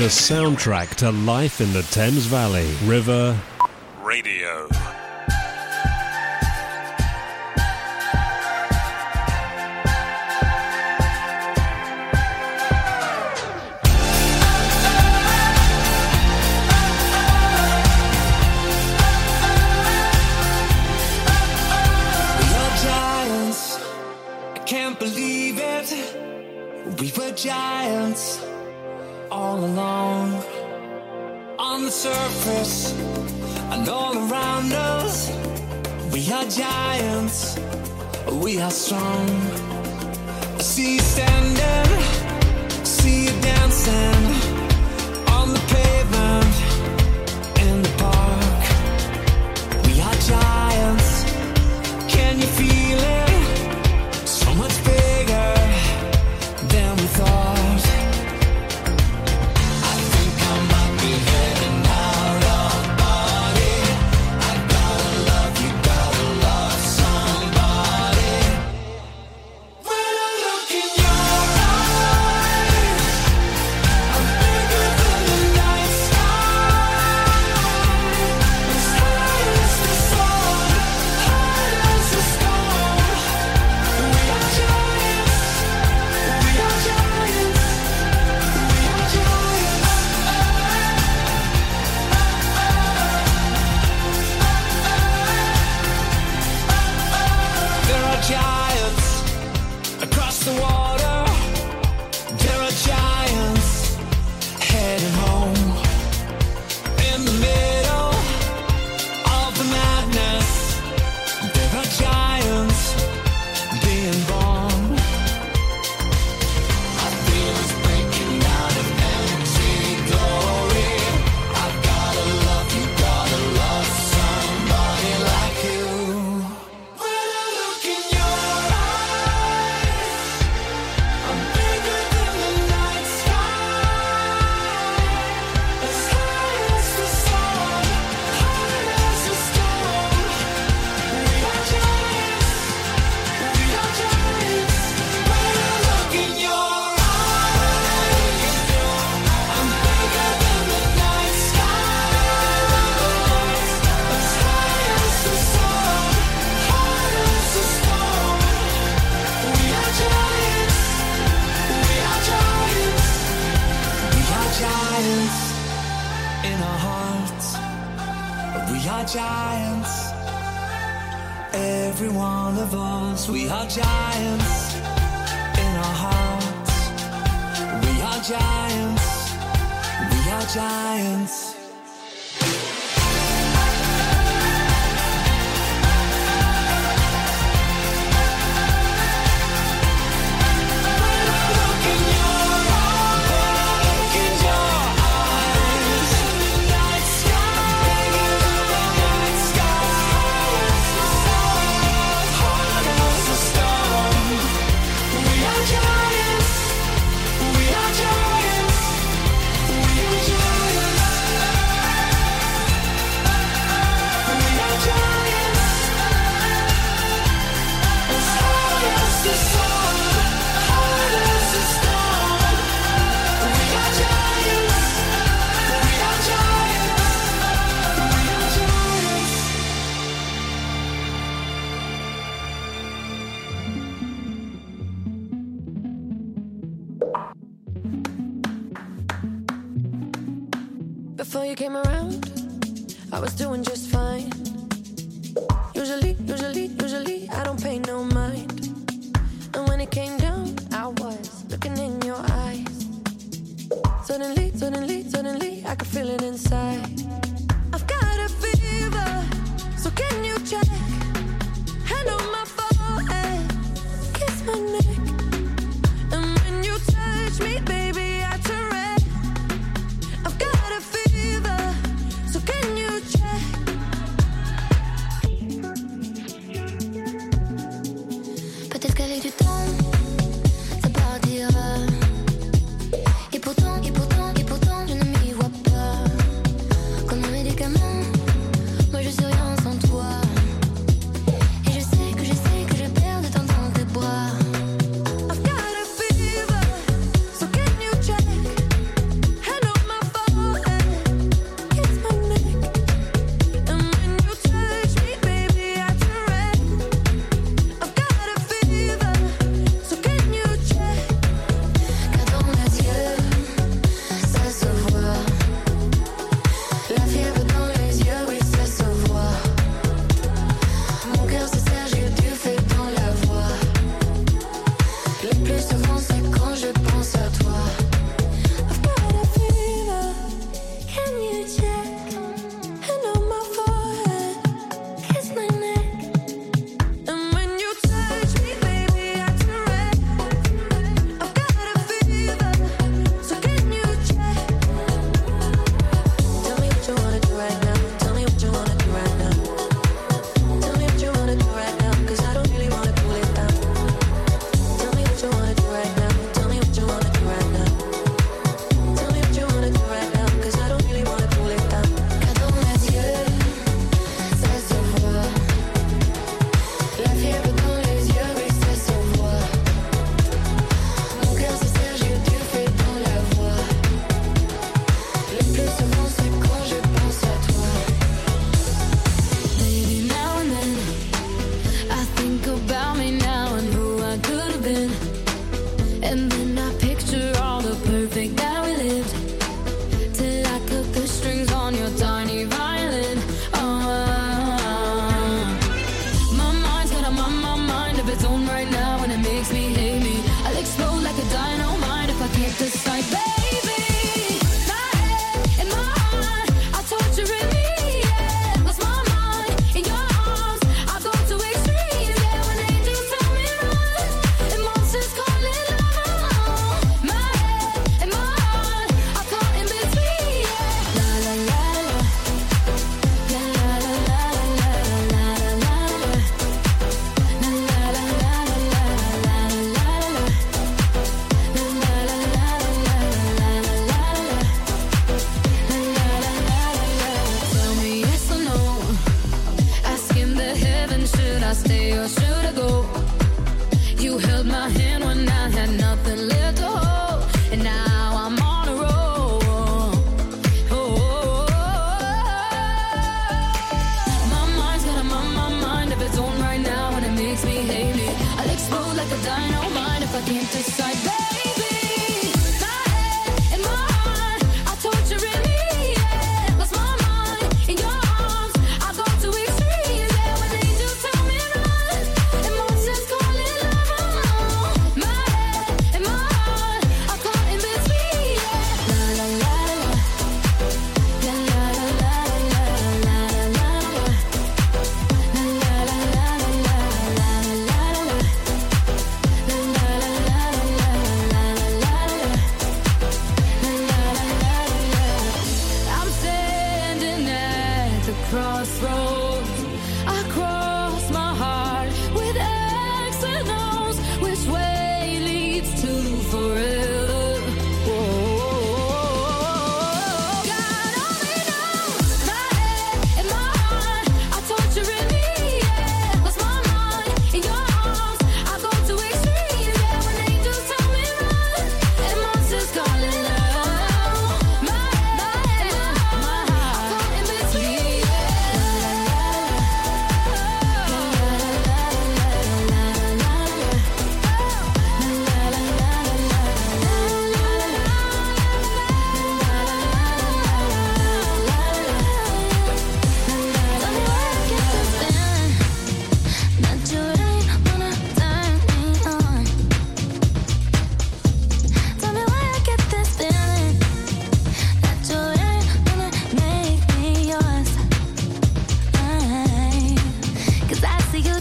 The soundtrack to life in the Thames Valley. River Radio. We were giants all alone. On the surface and all around us, we are giants, we are strong. I see you standing, see you dancing.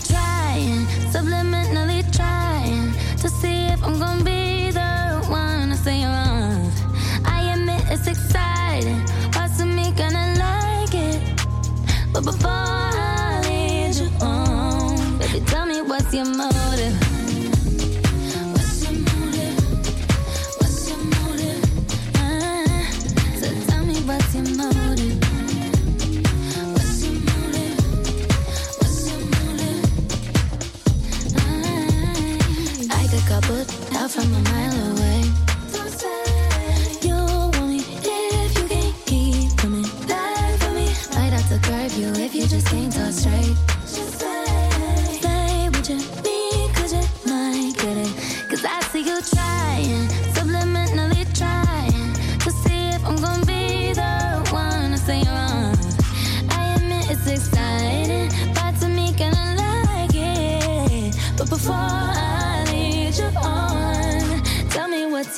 trying, subliminally trying to see if I'm gonna be the one to say your. I admit it's exciting, parts of me gonna like it, but before I lead you on, baby, tell me what's your motive. What's your motive? Uh, so tell me what's your motive? some of my love.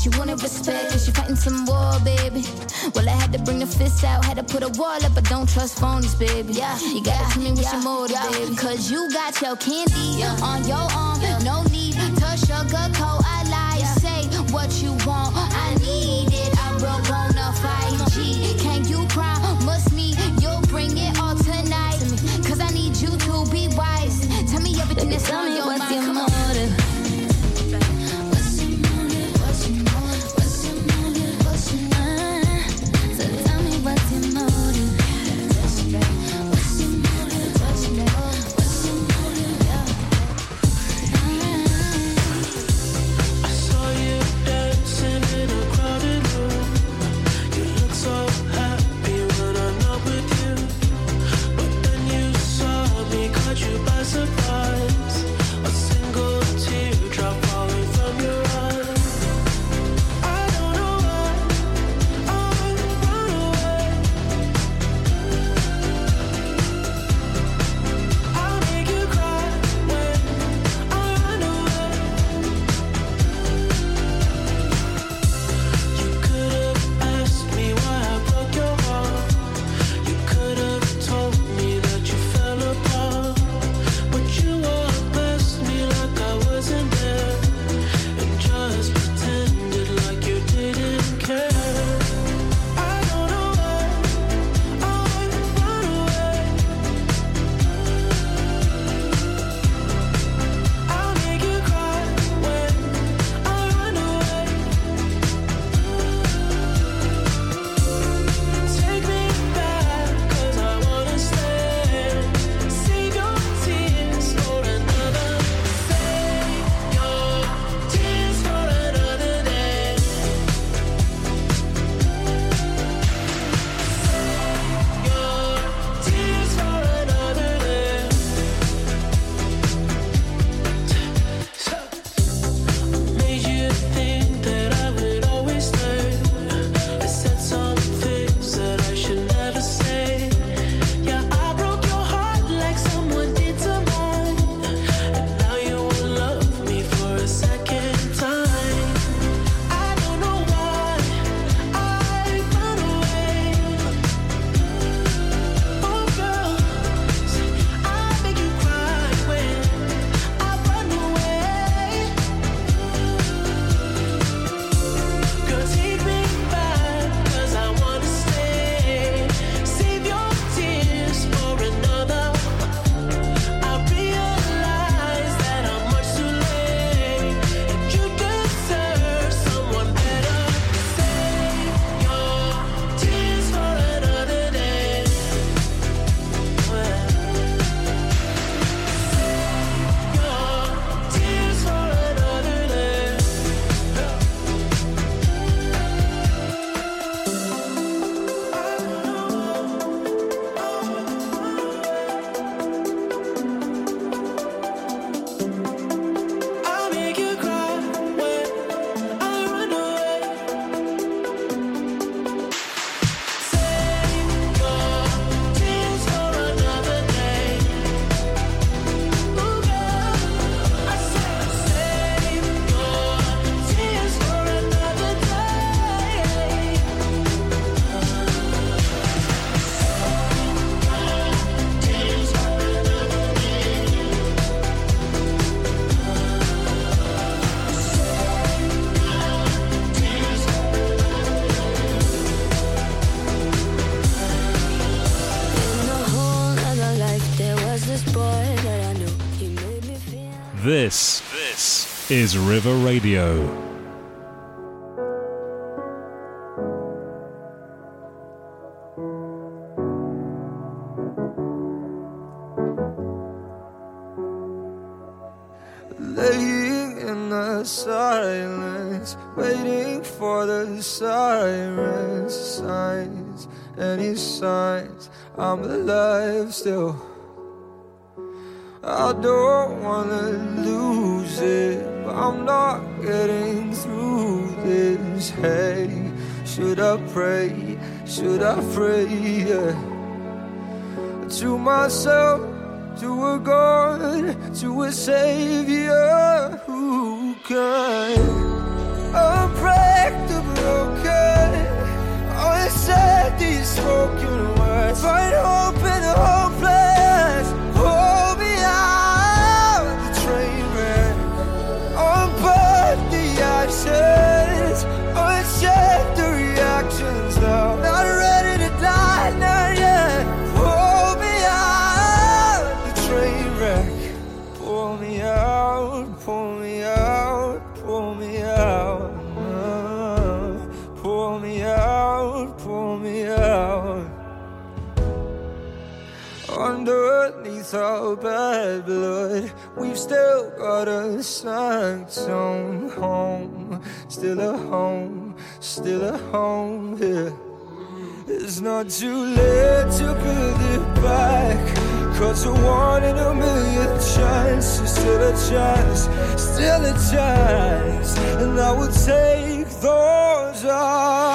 Cause you wanted respect, cause she fighting some war, baby. Well, I had to bring the fists out, had to put a wall up, but don't trust phonies, baby. Yeah, you gotta yeah, come in with yeah, your motive, yeah. baby. Cause you got your candy yeah. on your arm, yeah. no need to sugarcoat. I lie, say what you want, I need it. I'm real, gonna fight G. Can you promise? This, this is River Radio. Laying in the silence, waiting for the sirens, signs, any signs I'm alive still. I don't wanna lose it, but I'm not getting through this. Hey, should I pray? Should I pray? Yeah. To myself, to a God, to a Savior who can unbreak the broken. Unsaid these spoken words, find hope in the hopeless. Our bad blood, we've still got a sanctum home. Still a home, still a home here. It's not too late to build it back. Cause a one in a million chance is still a chance, still a chance. And I will take those odds.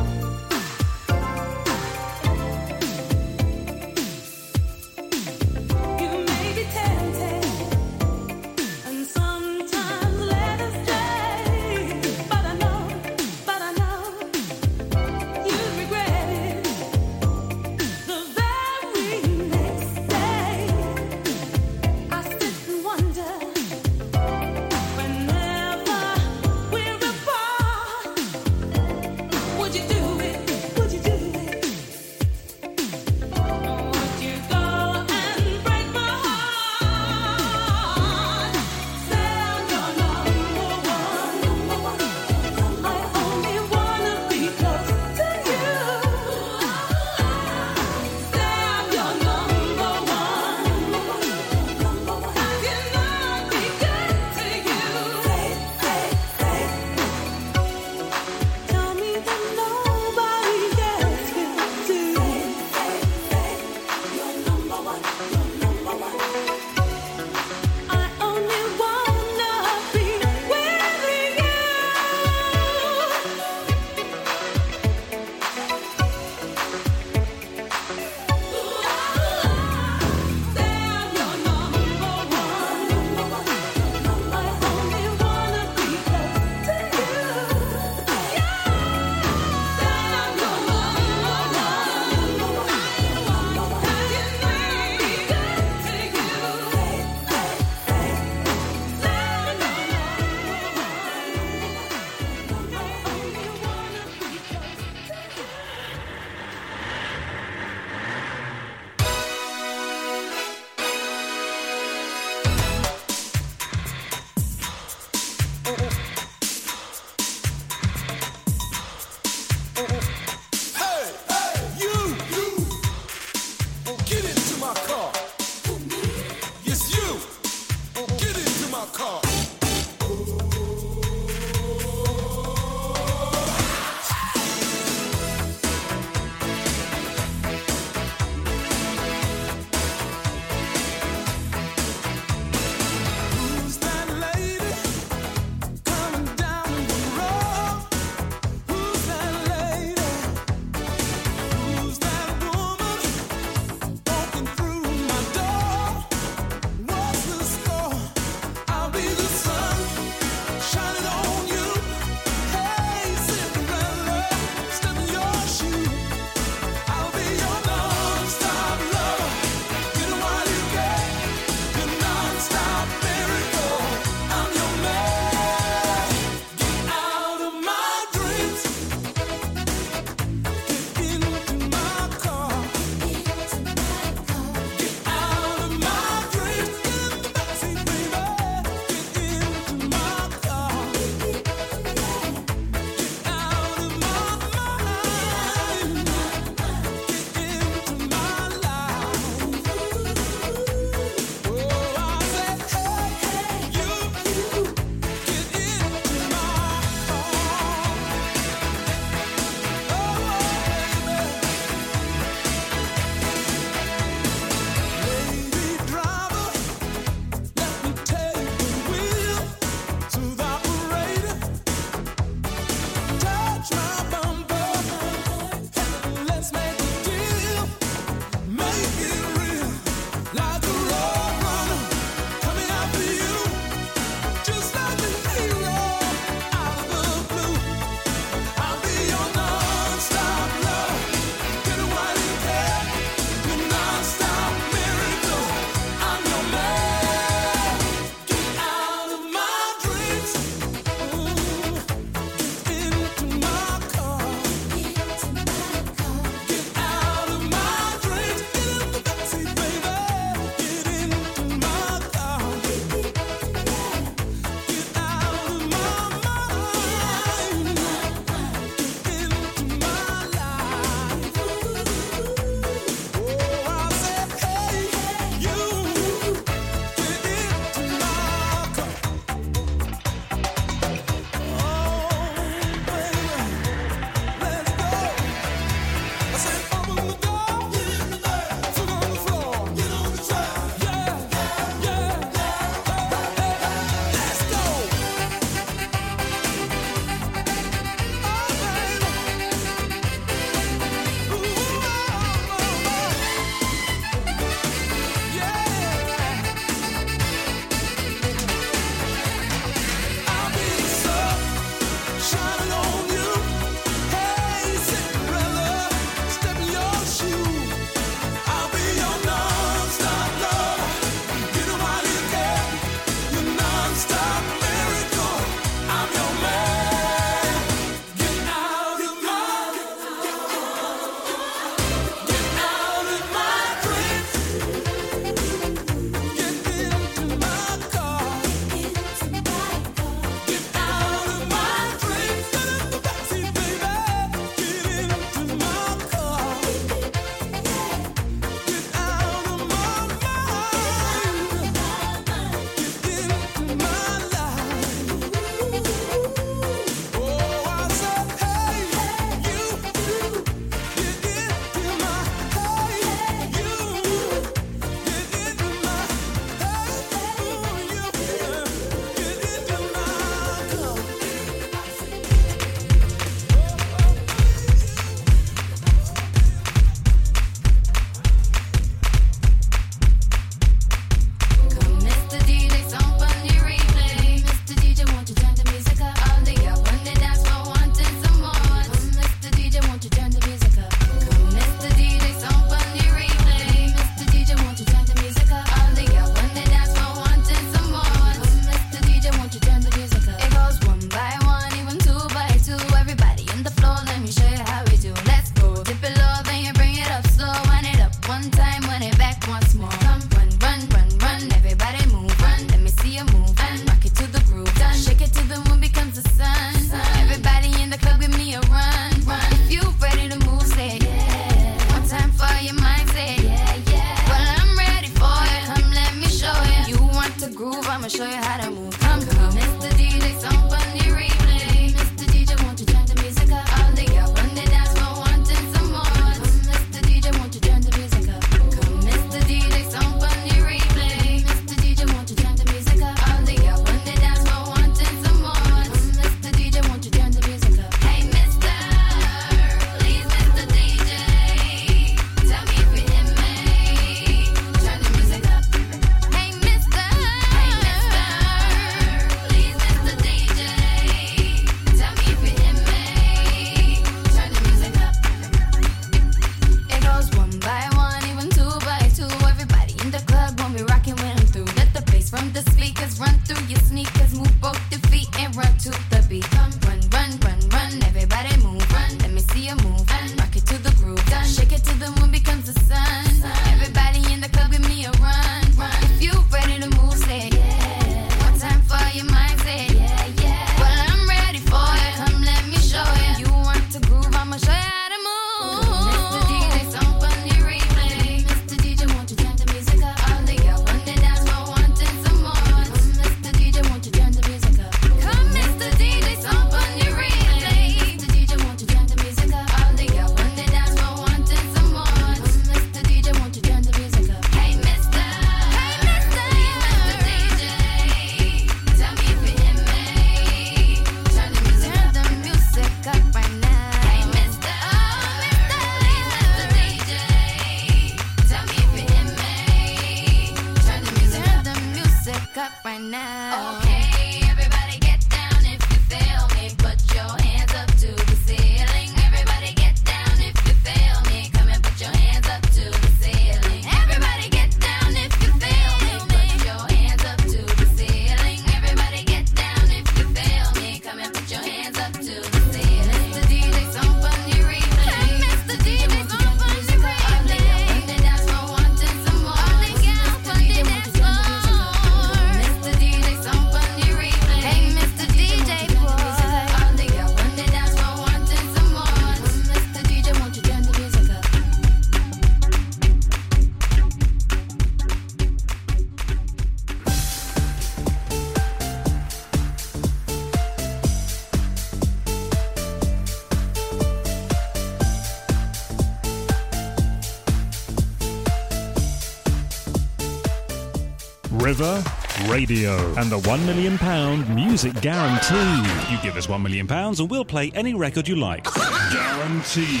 River Radio and the £1 million music guarantee. You give us £1 million and we'll play any record you like. Guaranteed.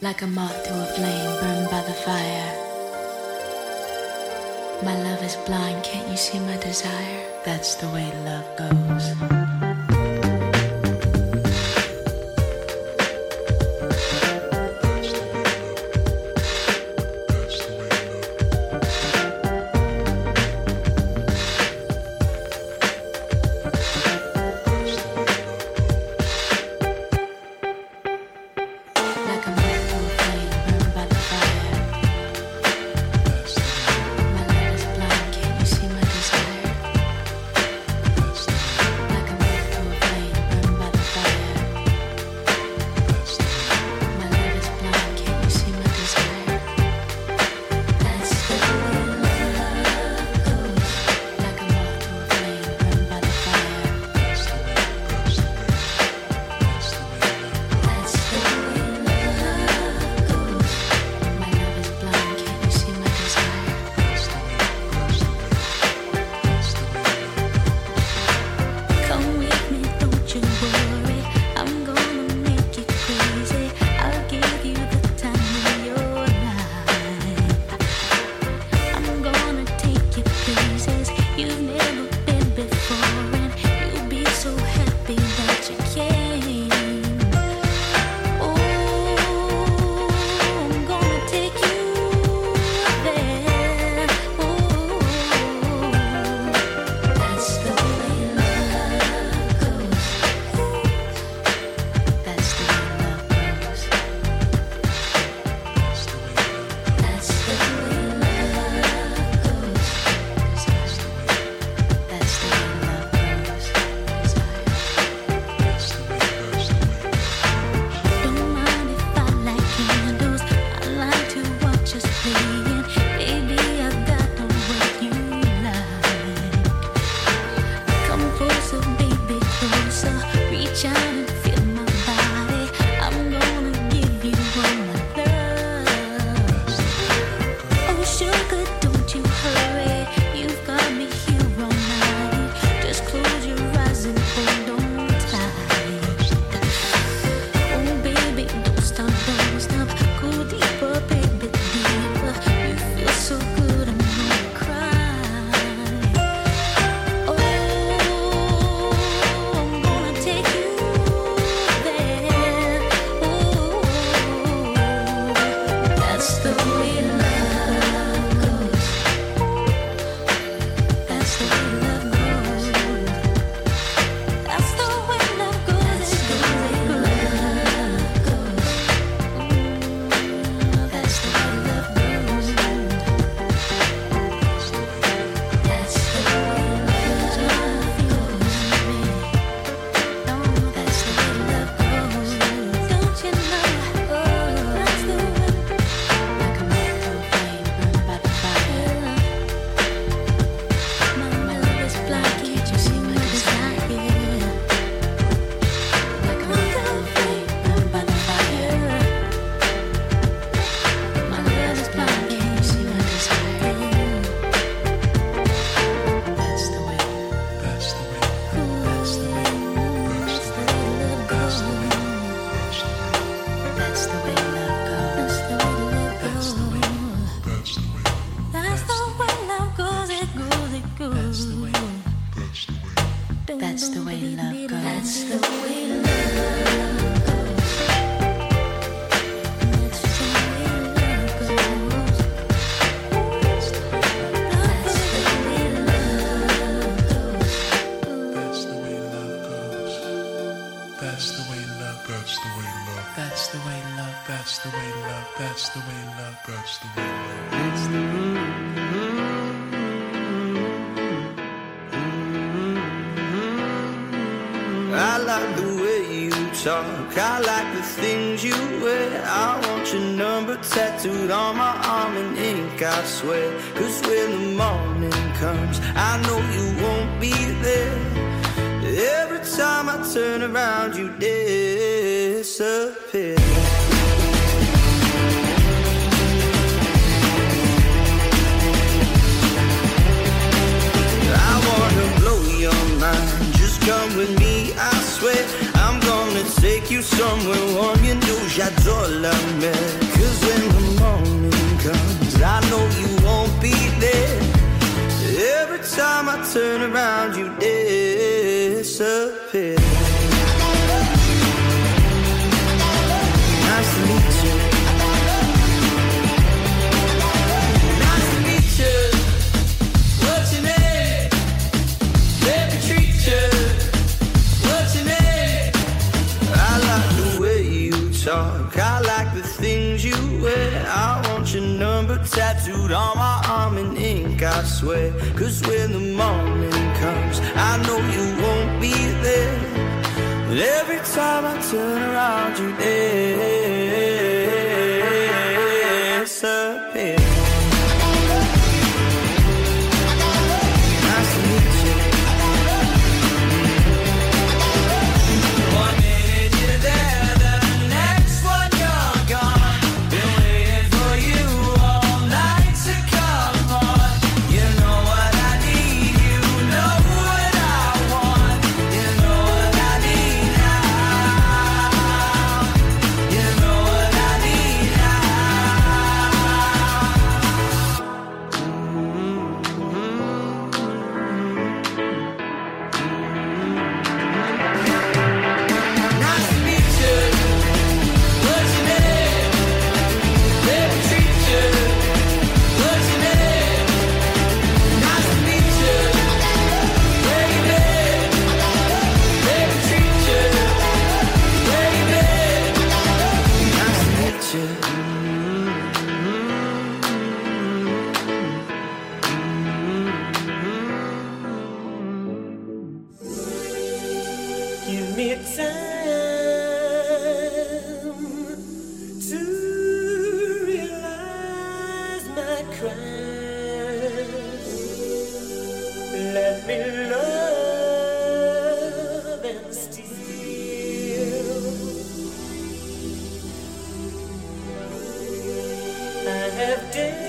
Like a moth to a flame burned by the fire. My love is blind, can't you see my desire? That's the way love goes. Tattooed on my arm in ink, I swear. Cause when the morning comes, I know you won't be there. Every time I turn around, you disappear. I wanna blow your mind. Just come with me, I swear. I'm gonna take you somewhere warm. You know j'adore la mer. Time I turn around, you disappear. Nice to meet you. Nice to meet you. What's your name? Let me treat you. What's your name? I like the way you talk. I like the things you wear. I want your number tattooed on Cause when the morning comes, I know you won't be there. But every time I turn around, you disappear. I have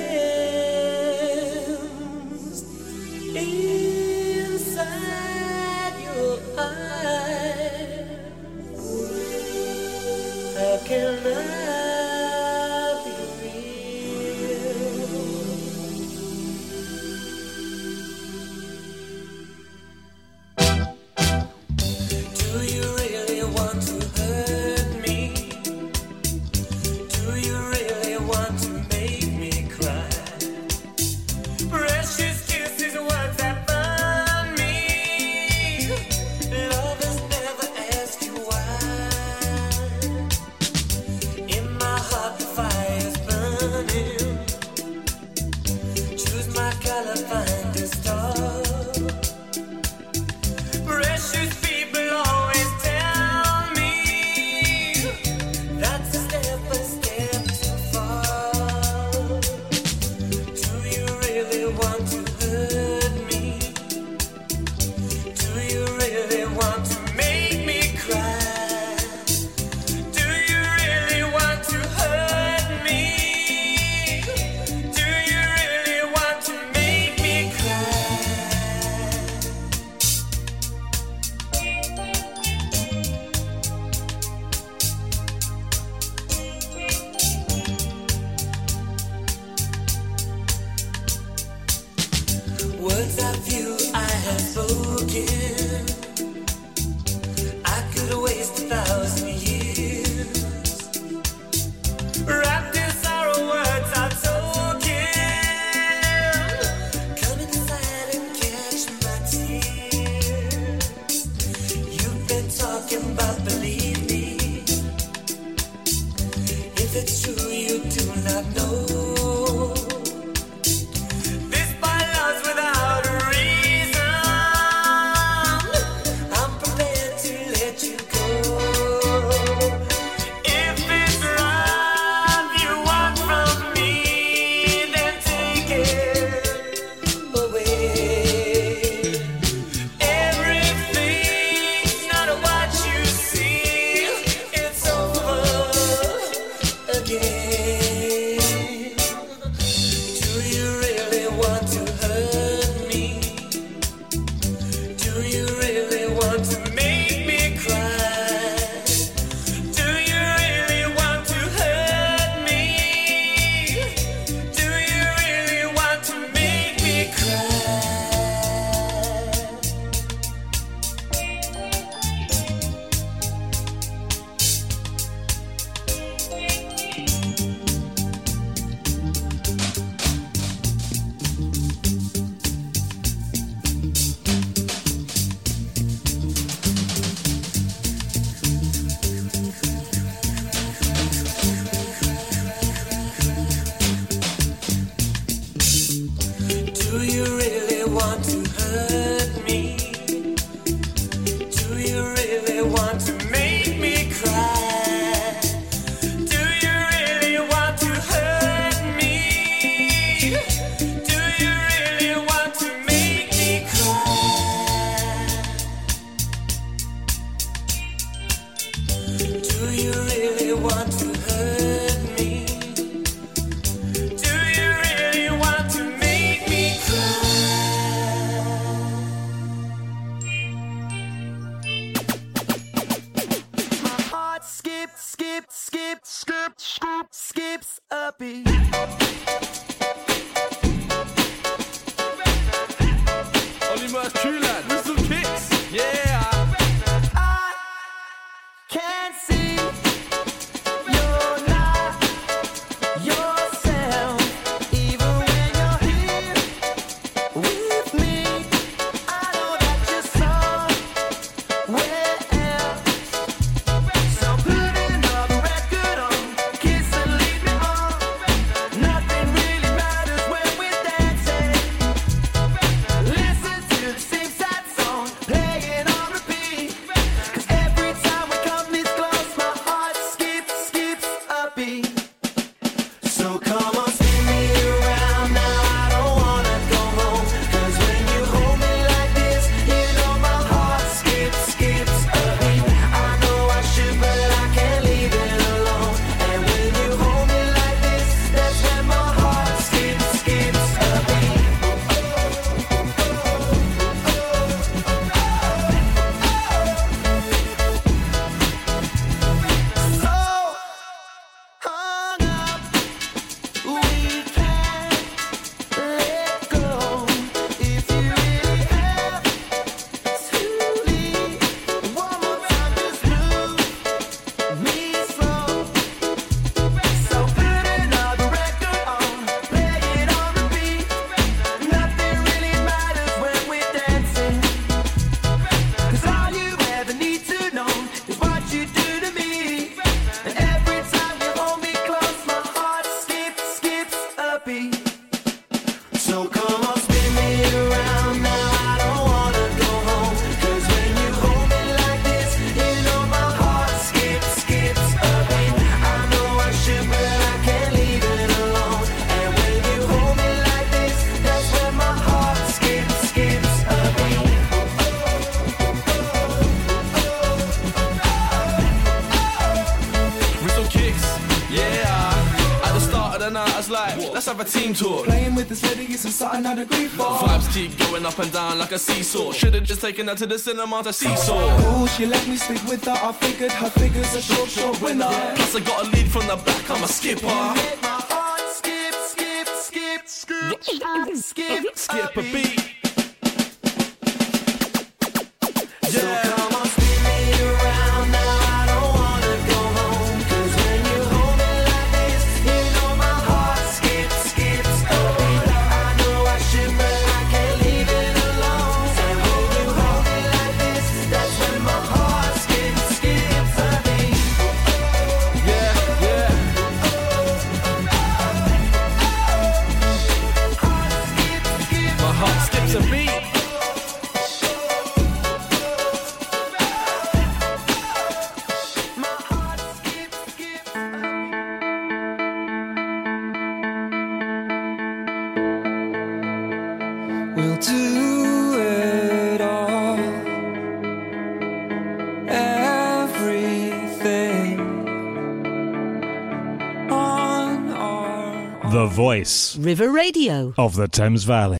seesaw. Should've just taken her to the cinema to seesaw. Ooh, she let me sleep with her. I figured her figure's a short, short winner. Plus, I got a lead from the back. I'm a skipper. Skip, skip, skip, skip, skip a beat. The voice. River Radio. Of the Thames Valley.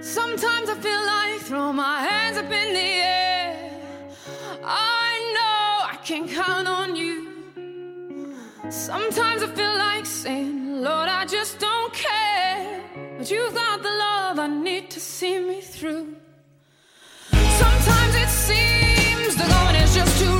Sometimes I feel like throw my hands up in the air. I know I can count on you. Sometimes I feel like saying, Lord, I just don't care. But you've got the love I need to see me through. Sometimes it seems the going is just too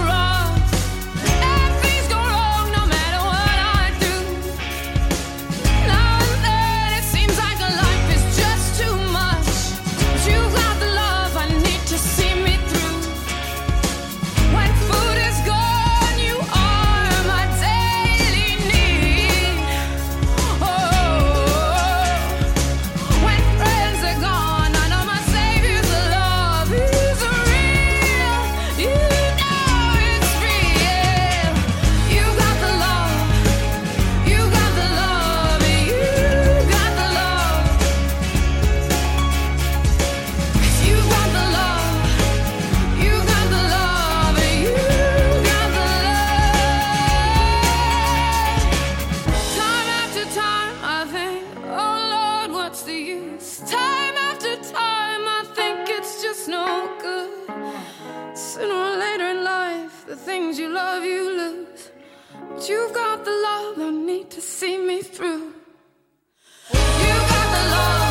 you've got the love I need to see me through. You got the love.